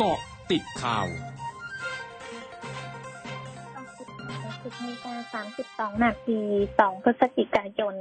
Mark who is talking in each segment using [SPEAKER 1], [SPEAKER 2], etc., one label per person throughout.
[SPEAKER 1] เกาะติดข่าว
[SPEAKER 2] 10นาฬิกา32 นาที 2 พฤศจิกายน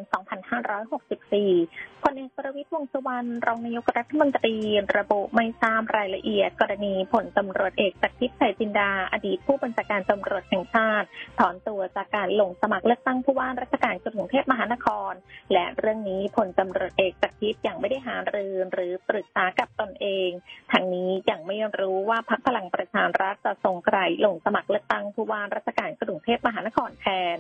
[SPEAKER 2] 2564 พลเอกประวิตรวงสุวรรณ รองนายกรัฐมนตรี ระบุไม่ทราบรายละเอียด กรณีผลตำรวจเอกจากทิพย์ไสจินดา อดีตผู้บัญชาการตำรวจแห่งชาติ ถอนตัวจากการลงสมัครเลือกตั้งผู้ว่าราชการกรุงเทพมหานคร และเรื่องนี้ผลตำรวจเอกจากทิพย์ยังไม่ได้หารือหรือปรึกษากับตนเองทางนี้ยังไม่รู้ว่าพรรคพลังประชารัฐจะส่งใครลงสมัครเลือกตั้งผู้ว่าราชการกรุงเทพมหานครแทน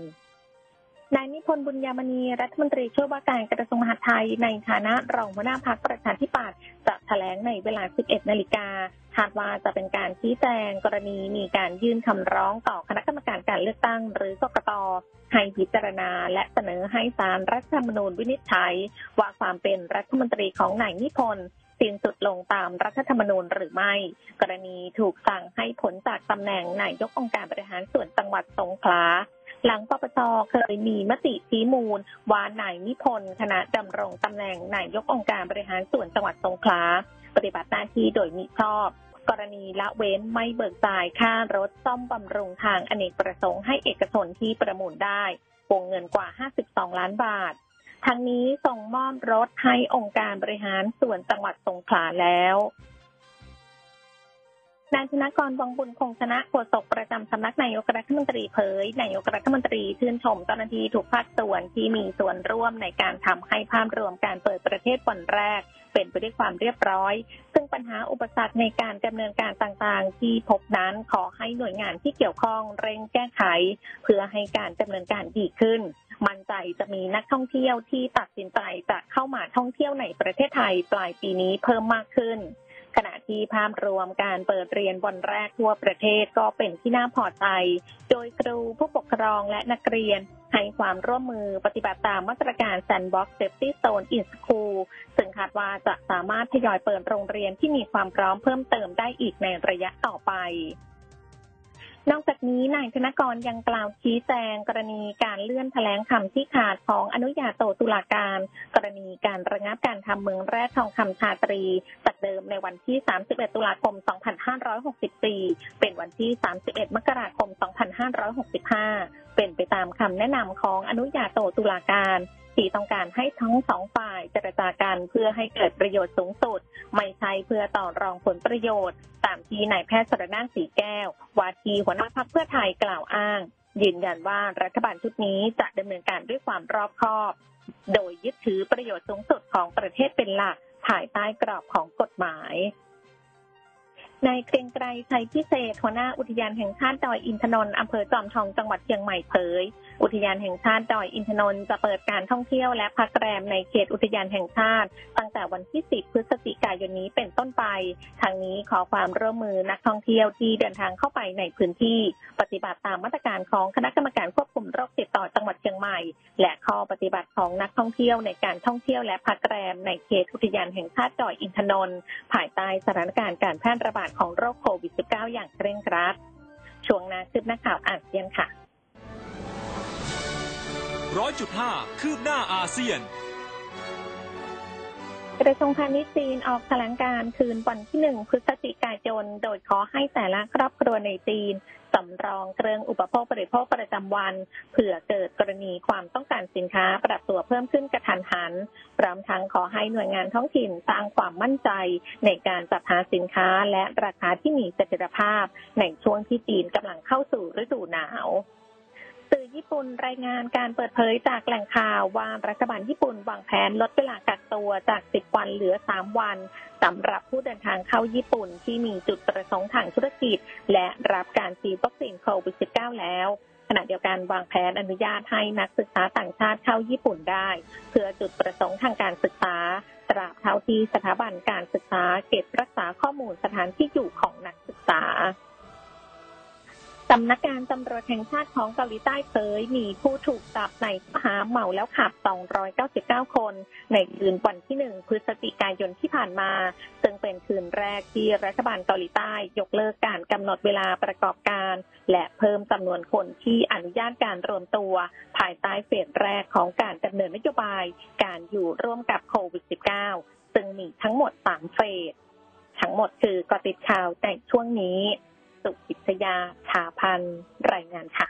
[SPEAKER 2] นายนิพนธ์บุญยามณีรัฐมนตรีช่วยว่าการกระทรวงมหาดไทยในฐานะรองหัวหน้าพรรคประชาธิปัตย์จะแถลงในเวลา 11 นาฬิกาคาดว่าจะเป็นการชี้แจงกรณีมีการยื่นคำร้องต่อคณะกรรมการการเลือกตั้ง หรือกกตให้พิจารณาและเสนอให้ศาลรัฐธรรมนูญวินิจฉัย ว่าความเป็นรัฐมนตรีของนายนิพนธ์สิ้นสุดลงตามรัฐธรรมนูญหรือไม่ กรณีถูกสั่งให้ผลจากตำแหน่งนายกองค์การบริหารส่วนจังหวัดสงขลา หลังปปชเคยมีมติชี้มูลว่านายนิพนธ์คณะดำรงตำแหน่งนายกองค์การบริหารส่วนจังหวัดสงขลาปฏิบัติหน้าที่โดยมิชอบ กรณีละเว้นไม่เบิกจ่ายค่ารถซ่อมบำรุงทางอเนกประสงค์ให้เอกชนที่ประมูลได้วงเงินกว่า 52 ล้านบาททั้งนี้ส่งมอบรถให้องค์การบริหารส่วนจังหวัดสงขลาแล้ว นายธนกรวังบุญคงชนะโฆษกประจำสำนักนายกรัฐมนตรีเผย นายกรัฐมนตรีชื่นชมเจ้าหน้าที่ทุกภาคส่วนที่มีส่วนร่วมในการทำให้ภาพรวมการเปิดประเทศวันแรก เป็นไปด้วยความเรียบร้อย ซึ่งปัญหาอุปสรรคในการดำเนินการต่างๆ ที่พบนั้นขอให้หน่วยงานที่เกี่ยวข้องเร่งแก้ไข เพื่อให้การดำเนินการดีขึ้นมั่นใจจะมีนักท่องเที่ยวที่ตัดสินใจจะเข้ามาท่องเที่ยวในประเทศไทยปลายปีนี้เพิ่มมากขึ้น ขณะที่ภาพรวมการเปิดเรียนวันแรกทั่วประเทศก็เป็นที่น่าพอใจ โดยครูผู้ปกครองและนักเรียนให้ความร่วมมือปฏิบัติตามมาตรการ Sandbox Safety Zone in School ซึ่งคาดว่าจะสามารถทยอยเปิดโรงเรียนที่มีความพร้อมเพิ่มเติมได้อีกในระยะต่อไป นอกจากนี้นายธนกรยังกล่าวชี้แจงกรณีการเลื่อนแถลงคำที่ขาดของอนุญาโตตุลาการ กรณีการระงับการทำเมืองแร่ทองคำชาตรี จากเดิมในวันที่ 31 ตุลาคม 2564 เป็นวันที่ 31 มกราคม 2565 เป็นไปตามคำแนะนำของอนุญาโตตุลาการ ที่ต้องการให้ทั้งสองฝ่ายเจรจากันเพื่อให้เกิดประโยชน์สูงสุด ไม่ใช่เพื่อต่อรองผลประโยชน์ ตามที่นายแพทย์สรนานสีแก้ววาทีหัวหน้าพักเพื่อไทยกล่าวอ้าง ยืนยันว่ารัฐบาลชุดนี้จะดำเนินการด้วยความรอบคอบ โดยยึดถือประโยชน์สูงสุดของประเทศเป็นหลักภายใต้กรอบของกฎหมาย นายเกรียงไกรชัยพิเศษหัวหน้าอุทยานแห่งชาติดอยอินทนนท์อำเภอจอมทองจังหวัดเชียงใหม่เผย อุทยานแห่งชาติดอยอินทนนท์จะเปิดการท่องเที่ยวและพักแรมในเขตอุทยานแห่งชาติ ตั้งแต่วันที่ 10 พฤศจิกายนนี้เป็นต้นไป ทางนี้ขอความร่วมมือนักท่องเที่ยวที่เดินทางเข้าไปในพื้นที่ ปฏิบัติตามมาตรการของคณะกรรมการควบคุมโรคติดต่อจังหวัดเชียงใหม่ และข้อปฏิบัติของนักท่องเที่ยวในการท่องเที่ยวและพักแรมในเขตอุทยานแห่งชาติดอยอินทนนท์ภายใต้สถานการณ์การแพร่ระบาดของโรคโควิด -19 อย่างเคร่งครัด ช่วงหนาคืบหน้าข่าวอาเซียนค่ะ
[SPEAKER 1] ร้อยจุดห้าคืบหน้าอาเซียน
[SPEAKER 2] กระทรวงพาณิชย์จีนออกแถลงการคืนวันที่หนึ่งพฤศจิกายน โดยขอให้แต่ละครอบครัวในจีน สำรองเครื่องอุปโภคบริโภคประจำวัน เผื่อเกิดกรณีความต้องการสินค้าปรับตัวเพิ่มขึ้นกระทันหันพร้อมทั้งขอให้หน่วยงานท้องถิ่นสร้างความมั่นใจในการจัดหาสินค้าและราคาที่มีเสถียรภาพ ในช่วงที่จีนกำลังเข้าสู่ฤดูหนาว สื่อญี่ปุ่นรายงานการเปิดเผยจากแหล่งข่าวว่ารัฐบาลญี่ปุ่นวางแผนลดเวลากักตัวจาก 10 วันเหลือ 3 วันสำหรับผู้เดินทางเข้าญี่ปุ่นที่มีจุดประสงค์ทางธุรกิจ และรับการฉีดวัคซีนโควิด -19 แล้วขณะเดียวกันวางแผนอนุญาตให้นักศึกษาต่างชาติเข้าญี่ปุ่นได้ เพื่อจุดประสงค์ทางการศึกษา ตราบเท่าที่สถาบันการศึกษาเก็บรักษาข้อมูลสถานที่อยู่ของนักศึกษา สำนักงานตำรวจแห่งชาติของเกาหลีใต้เผยมีผู้ถูกจับในข้อหาเมาแล้วขับ 299 คน ในคืนวันที่ 1 พฤศจิกายนที่ผ่านมา ซึ่งเป็นคืนแรกที่รัฐบาลเกาหลีใต้ยกเลิกการกำหนดเวลาประกอบการ และเพิ่มจำนวนคนที่อนุญาตการรวมตัว ภายใต้เฟสแรกของการดำเนินนโยบาย การอยู่ร่วมกับโควิด -19 ซึ่งมีทั้งหมด 3 เฟส ทั้งหมดคือกติดข่าวในช่วงนี้ สุพิตยาชาพันธ์รายงานค่ะ